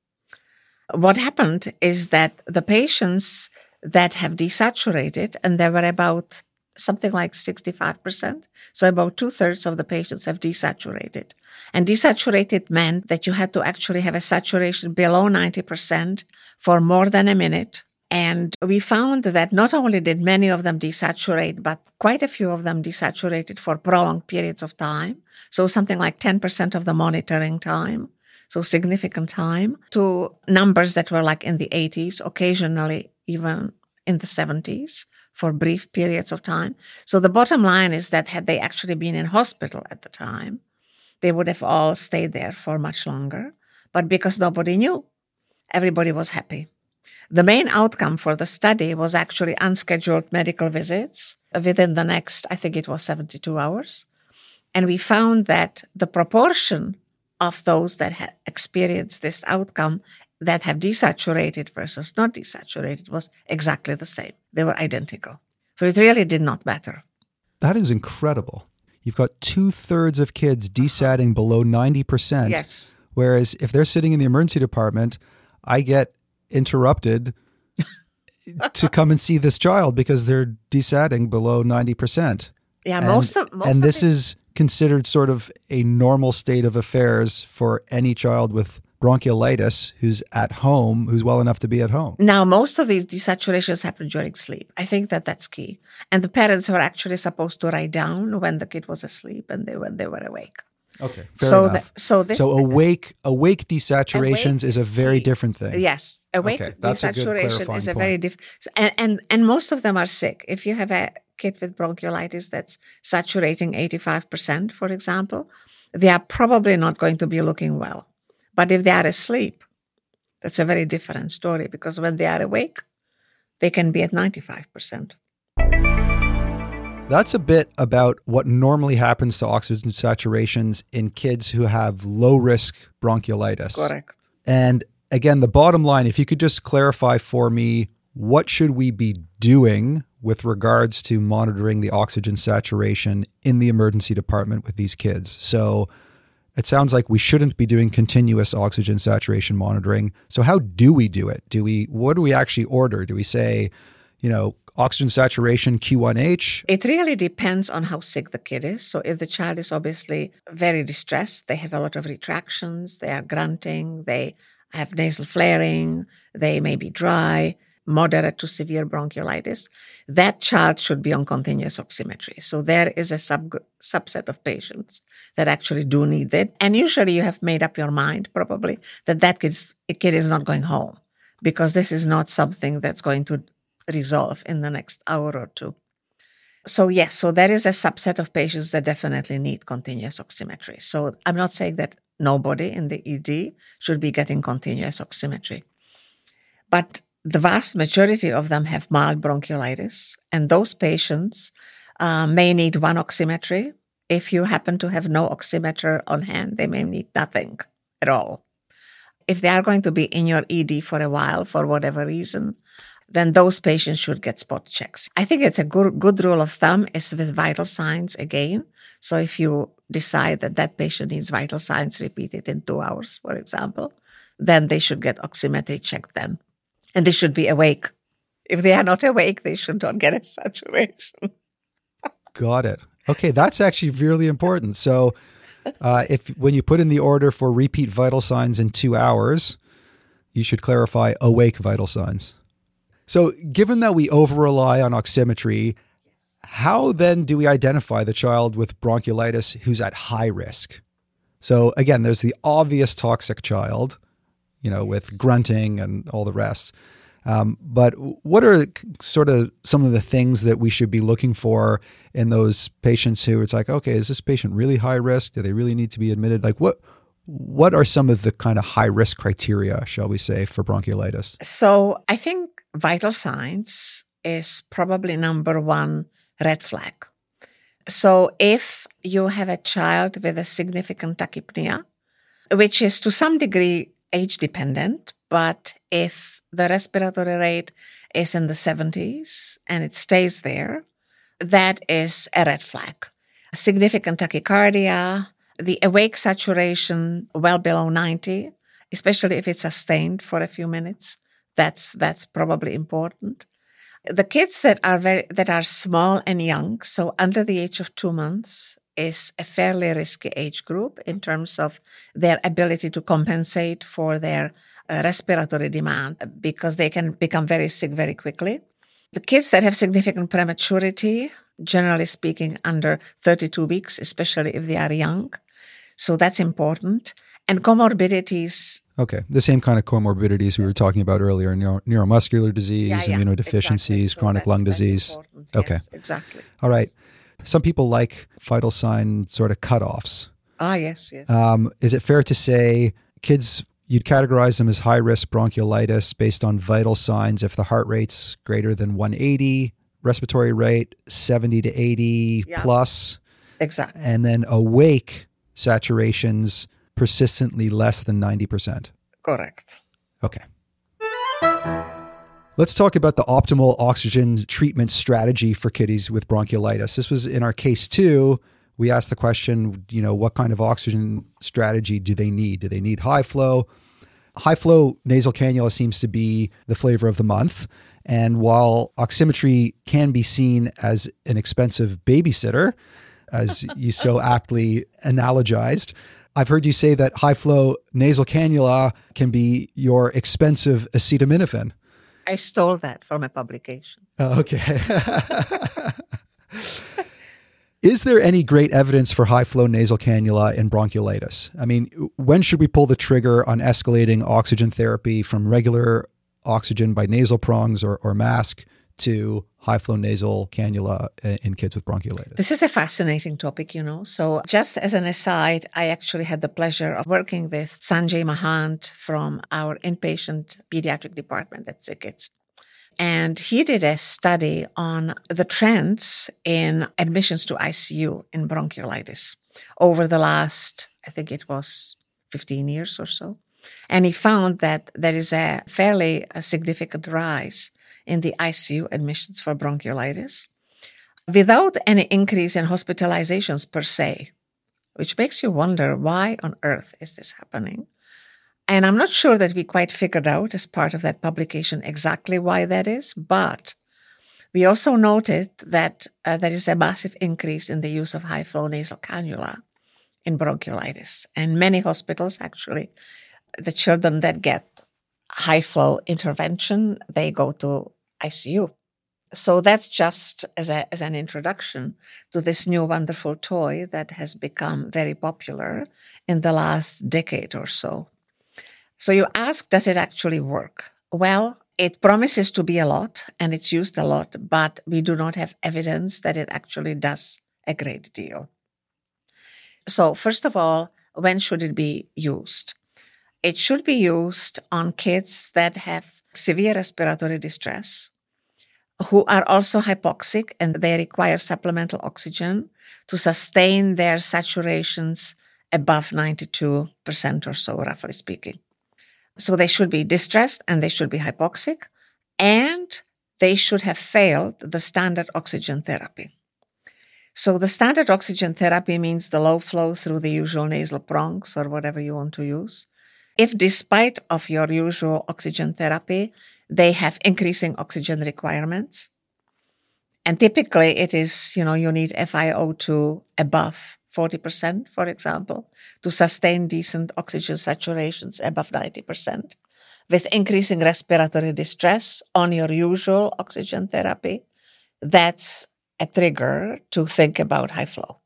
S3: What happened is that the patients that have desaturated, and there were about something like 65%. So about two thirds of the patients have desaturated. And desaturated meant that you had to actually have a saturation below 90% for more than a minute and we found that not only did many of them desaturate, but quite a few of them desaturated for prolonged periods of time. So something like 10% of the monitoring time. So significant time to numbers that were like in the 80s, occasionally even in the 70s for brief periods of time. So the bottom line is that had they actually been in hospital at the time, they would have all stayed there for much longer. But because nobody knew, everybody was happy. The main outcome for the study was actually unscheduled medical visits within the next, I think it was 72 hours. And we found that the proportion of those that had experienced this outcome that have desaturated versus not desaturated was exactly the same. They were identical. So it really did not matter.
S2: That is incredible. You've got two thirds of kids desatting below 90%.
S3: Yes.
S2: Whereas if they're sitting in the emergency department, I get interrupted to come and see this child because they're desatting below 90%.
S3: Yeah,
S2: and,
S3: most of most
S2: And
S3: of
S2: this is considered sort of a normal state of affairs for any child with bronchiolitis who's at home, who's well enough to be at home.
S3: Now, most of these desaturations happen during sleep. I think that that's key. And the parents were actually supposed to write down when the kid was asleep and they, when they were awake.
S2: Okay.
S3: so
S2: enough.
S3: The, so this
S2: so awake awake desaturations awake is, a very key. different thing.
S3: Yes, awake okay, desaturation is a very different, and, and and most of them are sick. If you have a kid with bronchiolitis that's saturating 85%, for example, they are probably not going to be looking well. But if they are asleep, that's a very different story because when they are awake, they can be at 95%.
S2: That's a bit about what normally happens to oxygen saturations in kids who have low risk bronchiolitis.
S3: Correct.
S2: And again, the bottom line, if you could just clarify for me, what should we be doing with regards to monitoring the oxygen saturation in the emergency department with these kids? So it sounds like we shouldn't be doing continuous oxygen saturation monitoring. So how do we do it? Do we what do we actually order? Do we say, you know, oxygen saturation Q1H?
S3: It really depends on how sick the kid is. So if the child is obviously very distressed, they have a lot of retractions, they are grunting, they have nasal flaring, they may be dry, moderate to severe bronchiolitis, that child should be on continuous oximetry. So there is a sub, subset of patients that actually do need it. And usually you have made up your mind probably that that kid's, kid is not going home because this is not something that's going to resolve in the next hour or two. So yes, so there is a subset of patients that definitely need continuous oximetry. So I'm not saying that nobody in the ED should be getting continuous oximetry. But the vast majority of them have mild bronchiolitis, and those patients uh, may need one oximetry. If you happen to have no oximeter on hand, they may need nothing at all. If they are going to be in your ED for a while, for whatever reason, then those patients should get spot checks. I think it's a good, good rule of thumb is with vital signs again. So if you decide that that patient needs vital signs repeated in two hours, for example, then they should get oximetry checked then and they should be awake. If they are not awake, they should not get a saturation.
S2: Got it. Okay, that's actually really important. So, uh, if when you put in the order for repeat vital signs in two hours, you should clarify awake vital signs. So, given that we over rely on oximetry, how then do we identify the child with bronchiolitis who's at high risk? So, again, there's the obvious toxic child you know, with grunting and all the rest. Um, but what are sort of some of the things that we should be looking for in those patients who it's like, okay, is this patient really high risk? Do they really need to be admitted? Like what what are some of the kind of high risk criteria, shall we say, for bronchiolitis?
S3: So I think vital signs is probably number one red flag. So if you have a child with a significant tachypnea, which is to some degree age dependent, but if the respiratory rate is in the 70s and it stays there, that is a red flag. Significant tachycardia, the awake saturation well below 90, especially if it's sustained for a few minutes, that's that's probably important. The kids that are very that are small and young, so under the age of 2 months, is a fairly risky age group in terms of their ability to compensate for their uh, respiratory demand because they can become very sick very quickly. The kids that have significant prematurity, generally speaking, under 32 weeks, especially if they are young. So that's important. And comorbidities.
S2: Okay. The same kind of comorbidities we were talking about earlier neuro- neuromuscular disease, yeah, yeah, immunodeficiencies,
S3: exactly.
S2: chronic
S3: so
S2: lung disease.
S3: Okay. Yes, exactly.
S2: All right. Some people like vital sign sort of cutoffs.
S3: Ah, yes, yes.
S2: Um, is it fair to say kids, you'd categorize them as high risk bronchiolitis based on vital signs if the heart rate's greater than 180, respiratory rate 70 to 80 yeah. plus?
S3: Exactly.
S2: And then awake saturations persistently less than 90%.
S3: Correct.
S2: Okay. Let's talk about the optimal oxygen treatment strategy for kitties with bronchiolitis. This was in our case two. We asked the question, you know, what kind of oxygen strategy do they need? Do they need high flow? High flow nasal cannula seems to be the flavor of the month. And while oximetry can be seen as an expensive babysitter, as you so aptly analogized, I've heard you say that high flow nasal cannula can be your expensive acetaminophen.
S3: I stole that from a publication.
S2: Oh, okay. Is there any great evidence for high flow nasal cannula in bronchiolitis? I mean, when should we pull the trigger on escalating oxygen therapy from regular oxygen by nasal prongs or, or mask to high flow nasal cannula in kids with bronchiolitis?
S3: This is a fascinating topic, you know. So, just as an aside, I actually had the pleasure of working with Sanjay Mahant from our inpatient pediatric department at SickKids. And he did a study on the trends in admissions to ICU in bronchiolitis over the last, I think it was 15 years or so. And he found that there is a fairly a significant rise in the ICU admissions for bronchiolitis without any increase in hospitalizations per se, which makes you wonder why on earth is this happening? And I'm not sure that we quite figured out as part of that publication exactly why that is, but we also noted that uh, there is a massive increase in the use of high flow nasal cannula in bronchiolitis. And many hospitals actually, the children that get high flow intervention, they go to ICU. So that's just as, a, as an introduction to this new wonderful toy that has become very popular in the last decade or so. So you ask, does it actually work? Well, it promises to be a lot and it's used a lot, but we do not have evidence that it actually does a great deal. So, first of all, when should it be used? It should be used on kids that have severe respiratory distress, who are also hypoxic and they require supplemental oxygen to sustain their saturations above 92% or so, roughly speaking. So they should be distressed and they should be hypoxic and they should have failed the standard oxygen therapy. So the standard oxygen therapy means the low flow through the usual nasal prongs or whatever you want to use. If despite of your usual oxygen therapy, they have increasing oxygen requirements, and typically it is, you know, you need FiO2 above 40%, for example, to sustain decent oxygen saturations above 90%. With increasing respiratory distress on your usual oxygen therapy, that's a trigger to think about high flow.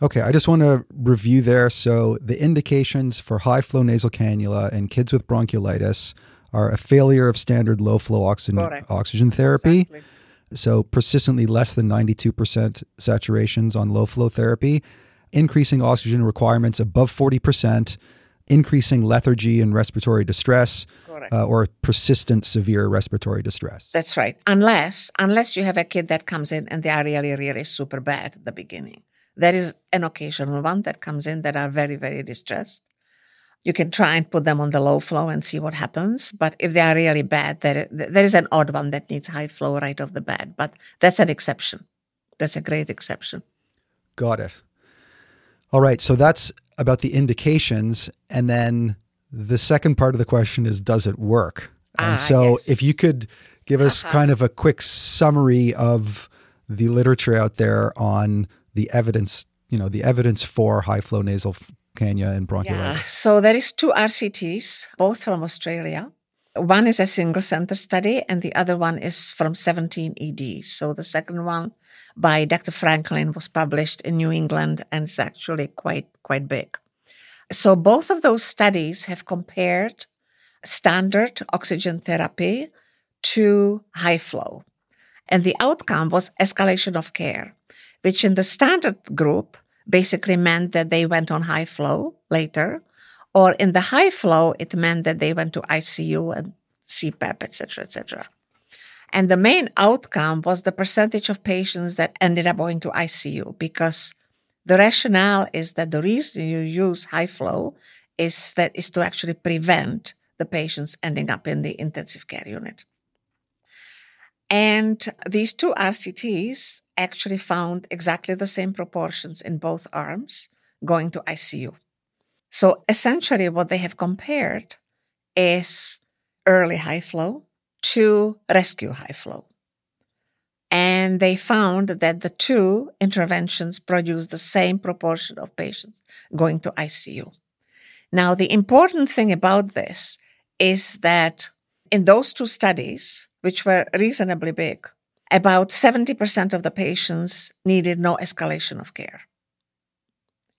S2: Okay, I just want to review there. So, the indications for high flow nasal cannula in kids with bronchiolitis are a failure of standard low flow oxygen, oxygen therapy. Exactly. So, persistently less than 92% saturations on low flow therapy, increasing oxygen requirements above 40%, increasing lethargy and respiratory distress, uh, or persistent severe respiratory distress.
S3: That's right. Unless unless you have a kid that comes in and they are really really super bad at the beginning. There is an occasional one that comes in that are very very distressed. You can try and put them on the low flow and see what happens. But if they are really bad, there, there is an odd one that needs high flow right off the bat. But that's an exception. That's a great exception.
S2: Got it. All right. So that's about the indications. And then the second part of the question is does it work? And
S3: ah,
S2: so
S3: yes.
S2: if you could give us uh-huh. kind of a quick summary of the literature out there on the evidence, you know, the evidence for high flow nasal cannula and bronchiolitis. Yeah.
S3: So there is two RCTs, both from Australia. One is a single center study and the other one is from 17 EDs. So the second one by Dr. Franklin was published in New England and is actually quite, quite big. So both of those studies have compared standard oxygen therapy to high flow. And the outcome was escalation of care, which in the standard group basically meant that they went on high flow later, or in the high flow, it meant that they went to ICU and CPAP, etc., etc. And the main outcome was the percentage of patients that ended up going to ICU because the rationale is that the reason you use high flow is that is to actually prevent the patients ending up in the intensive care unit. And these two RCTs actually found exactly the same proportions in both arms going to ICU. So essentially, what they have compared is early high flow to rescue high flow. And they found that the two interventions produced the same proportion of patients going to ICU. Now, the important thing about this is that in those two studies, which were reasonably big, about 70% of the patients needed no escalation of care.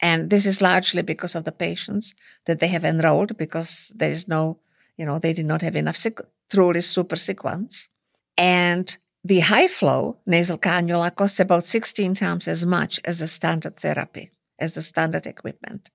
S3: And this is largely because of the patients that they have enrolled because there is no, you know, they did not have enough truly super sick ones. And The high flow nasal cannula costs about 16 times as much as the standard therapy, as the standard equipment.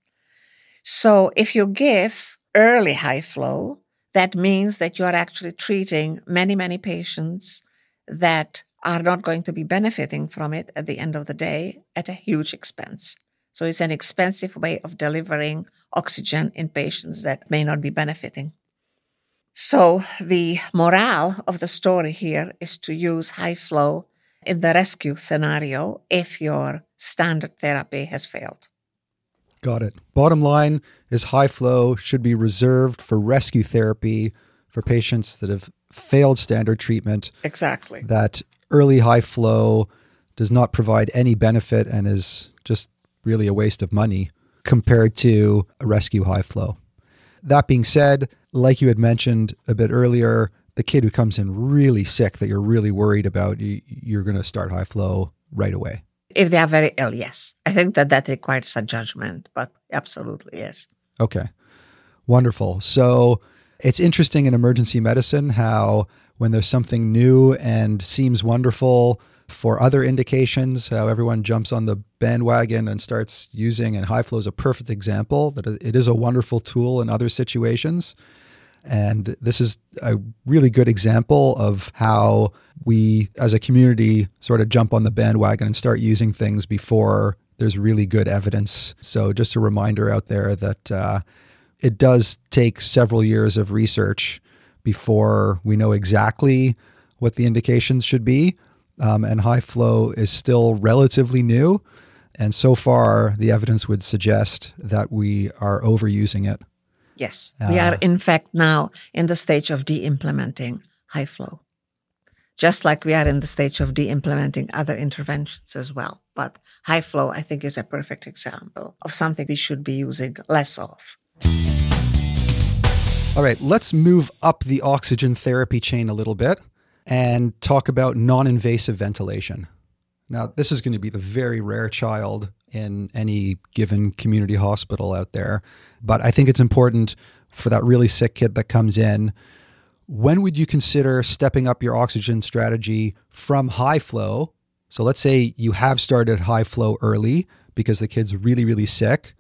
S3: So if you give early high flow, that means that you are actually treating many, many patients that are not going to be benefiting from it at the end of the day at a huge expense. So it's an expensive way of delivering oxygen in patients that may not be benefiting. So the morale of the story here is to use high flow in the rescue scenario if your standard therapy has failed.
S2: Got it. Bottom line is high flow should be reserved for rescue therapy for patients that have failed standard treatment.
S3: Exactly.
S2: That early high flow does not provide any benefit and is just really a waste of money compared to a rescue high flow. That being said, like you had mentioned a bit earlier, the kid who comes in really sick that you're really worried about, you're going to start high flow right away.
S3: If they are very ill, yes. I think that that requires a judgment, but absolutely, yes.
S2: Okay. Wonderful. So it's interesting in emergency medicine how when there's something new and seems wonderful, for other indications, how everyone jumps on the bandwagon and starts using, and high flow is a perfect example that it is a wonderful tool in other situations. And this is a really good example of how we as a community sort of jump on the bandwagon and start using things before there's really good evidence. So, just a reminder out there that uh, it does take several years of research before we know exactly what the indications should be um, and high flow is still relatively new. And so far, the evidence would suggest that we are overusing it.
S3: Yes, uh, we are in fact now in the stage of de implementing high flow, just like we are in the stage of de implementing other interventions as well. But high flow, I think, is a perfect example of something we should be using less of.
S2: All right, let's move up the oxygen therapy chain a little bit and talk about non invasive ventilation. Now, this is going to be the very rare child in any given community hospital out there, but I think it's important for that really sick kid that comes in. When would you consider stepping up your oxygen strategy from high flow? So let's say you have started high flow early because the kid's really, really sick.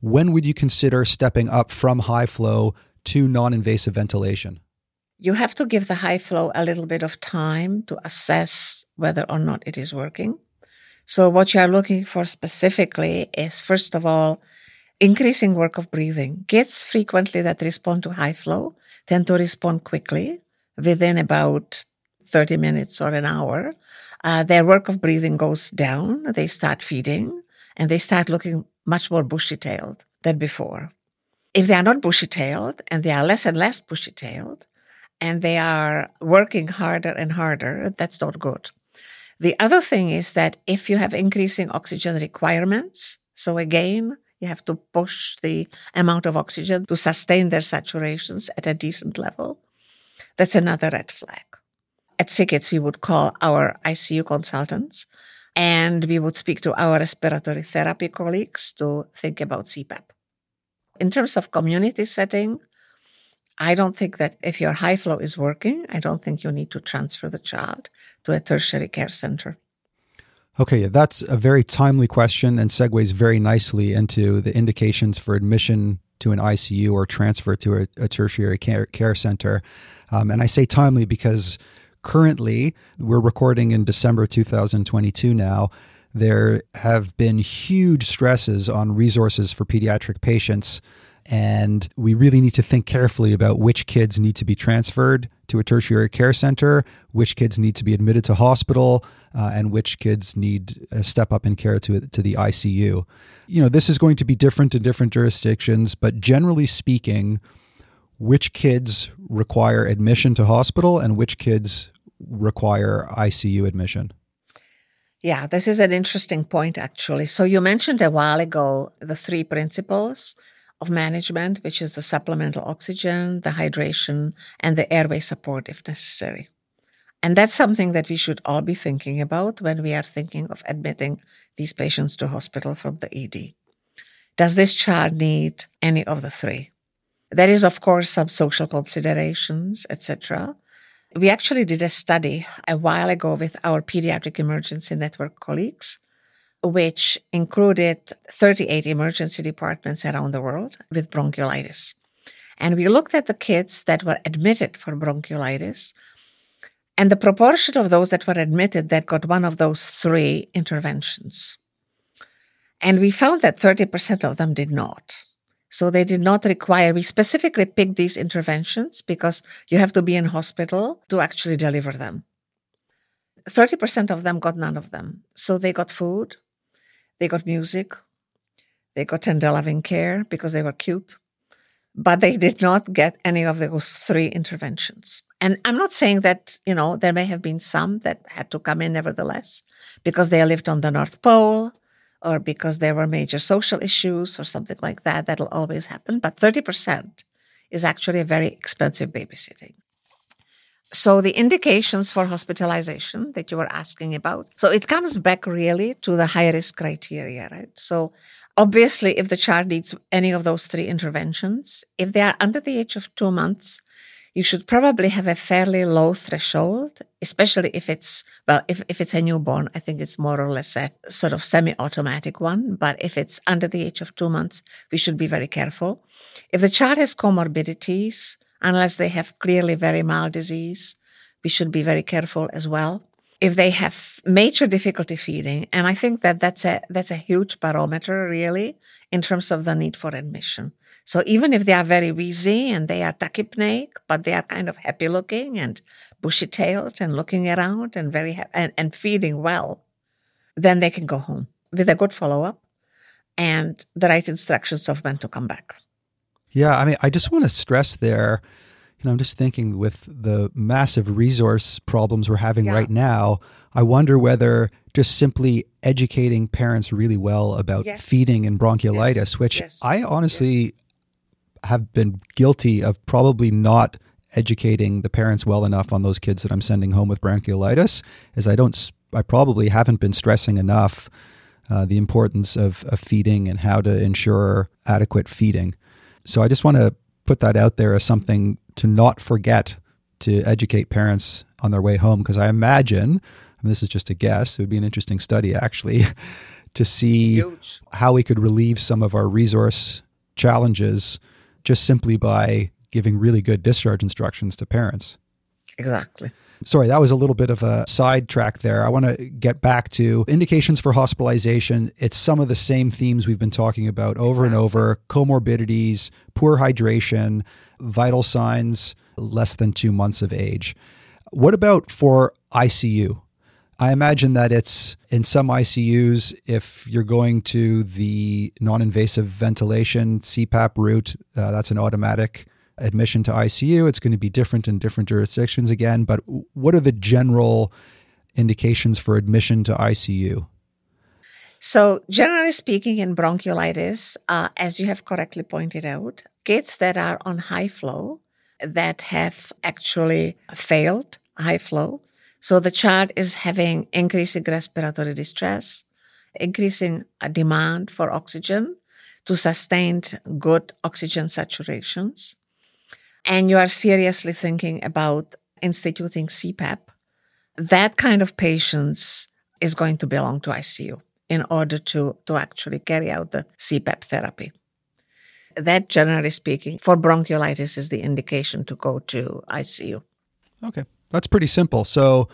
S2: When would you consider stepping up from high flow to non invasive ventilation?
S3: you have to give the high flow a little bit of time to assess whether or not it is working. So what you are looking for specifically is, first of all, increasing work of breathing. Kids frequently that respond to high flow tend to respond quickly within about 30 minutes or an hour. Uh, their work of breathing goes down. They start feeding and they start looking much more bushy tailed than before. If they are not bushy tailed and they are less and less bushy tailed, and they are working harder and harder, that's not good. The other thing is that if you have increasing oxygen requirements, so again, you have to push the amount of oxygen to sustain their saturations at a decent level. That's another red flag. At SickKids, we would call our ICU consultants and we would speak to our respiratory therapy colleagues to think about CPAP. In terms of community setting, I don't think that if your high flow is working, I don't think you need to transfer the child to a tertiary care center.
S2: Okay, that's a very timely question and segues very nicely into the indications for admission to an ICU or transfer to a, a tertiary care, care center. Um, and I say timely because currently we're recording in December 2022 now. There have been huge stresses on resources for pediatric patients and we really need to think carefully about which kids need to be transferred to a tertiary care center, which kids need to be admitted to hospital, uh, and which kids need a step up in care to, to the ICU. You know, this is going to be different in different jurisdictions, but generally speaking, which kids require admission to hospital and which kids require ICU admission?
S3: Yeah, this is an interesting point, actually. So, you mentioned a while ago the three principles of management, which is the supplemental oxygen, the hydration, and the airway support if necessary. And that's something that we should all be thinking about when we are thinking of admitting these patients to hospital from the ED. Does this child need any of the three? There is, of course, some social considerations, etc. We actually did a study a while ago with our pediatric emergency network colleagues, which included 38 emergency departments around the world with bronchiolitis. And we looked at the kids that were admitted for bronchiolitis and the proportion of those that were admitted that got one of those three interventions. And we found that 30% of them did not. So they did not require, we specifically picked these interventions because you have to be in hospital to actually deliver them. 30% of them got none of them. So they got food, they got music, they got tender loving care because they were cute, but they did not get any of those three interventions. And I'm not saying that, you know, there may have been some that had to come in nevertheless because they lived on the North Pole or because there were major social issues or something like that. That'll always happen. But 30% is actually a very expensive babysitting. So the indications for hospitalization that you were asking about. So it comes back really to the high risk criteria, right? So obviously, if the child needs any of those three interventions, if they are under the age of two months, you should probably have a fairly low threshold, especially if it's, well, if, if it's a newborn, I think it's more or less a sort of semi-automatic one. But if it's under the age of two months, we should be very careful. If the child has comorbidities, unless they have clearly very mild disease, we should be very careful as well. If they have major difficulty feeding, and I think that that's a, that's a huge barometer really in terms of the need for admission. So even if they are very wheezy and they are tachypneic, but they are kind of happy looking and bushy tailed and looking around and very ha- and, and feeding well, then they can go home with a good follow up and the right instructions of when to come back.
S2: Yeah, I mean, I just want to stress there. You know, I'm just thinking with the massive resource problems we're having yeah. right now, I wonder whether just simply educating parents really well about yes. feeding and bronchiolitis, yes. which yes. I honestly have been guilty of probably not educating the parents well enough on those kids that I'm sending home with bronchiolitis, is I don't, I probably haven't been stressing enough uh, the importance of, of feeding and how to ensure adequate feeding. So I just want to put that out there as something to not forget to educate parents on their way home, because I imagine, and this is just a guess, it would be an interesting study actually, to see Huge. how we could relieve some of our resource challenges just simply by giving really good discharge instructions to parents.
S3: Exactly.
S2: Sorry, that was a little bit of a sidetrack there. I want to get back to indications for hospitalization. It's some of the same themes we've been talking about over exactly. and over comorbidities, poor hydration, vital signs less than two months of age. What about for ICU? I imagine that it's in some ICUs, if you're going to the non invasive ventilation CPAP route, uh, that's an automatic admission to ICU. It's going to be different in different jurisdictions again. But what are the general indications for admission to ICU?
S3: So, generally speaking, in bronchiolitis, uh, as you have correctly pointed out, kids that are on high flow that have actually failed high flow so the child is having increasing respiratory distress, increasing demand for oxygen to sustain good oxygen saturations. And you are seriously thinking about instituting CPAP. That kind of patients is going to belong to ICU in order to, to actually carry out the CPAP therapy. That, generally speaking, for bronchiolitis is the indication to go to ICU.
S2: Okay. That's pretty simple. So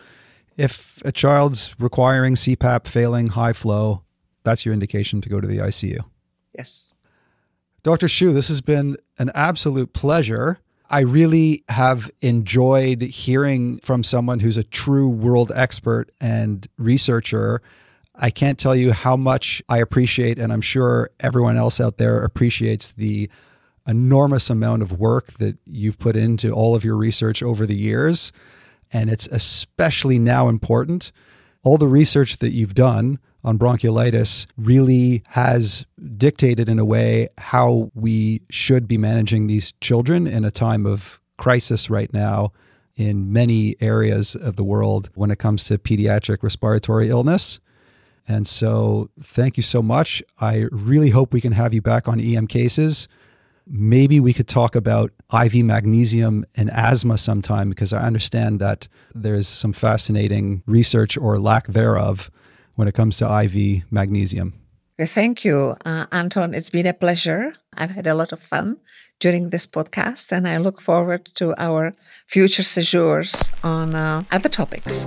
S2: if a child's requiring CPAP, failing high flow, that's your indication to go to the ICU.
S3: Yes.
S2: Dr. Schuh, this has been an absolute pleasure. I really have enjoyed hearing from someone who's a true world expert and researcher. I can't tell you how much I appreciate, and I'm sure everyone else out there appreciates the enormous amount of work that you've put into all of your research over the years and it's especially now important. All the research that you've done on bronchiolitis really has dictated in a way how we should be managing these children in a time of crisis right now in many areas of the world when it comes to pediatric respiratory illness. And so, thank you so much. I really hope we can have you back on EM cases. Maybe we could talk about IV magnesium and asthma sometime because I understand that there's some fascinating research or lack thereof when it comes to IV magnesium.
S3: Thank you, uh, Anton. It's been a pleasure. I've had a lot of fun during this podcast, and I look forward to our future séjours on uh, other topics.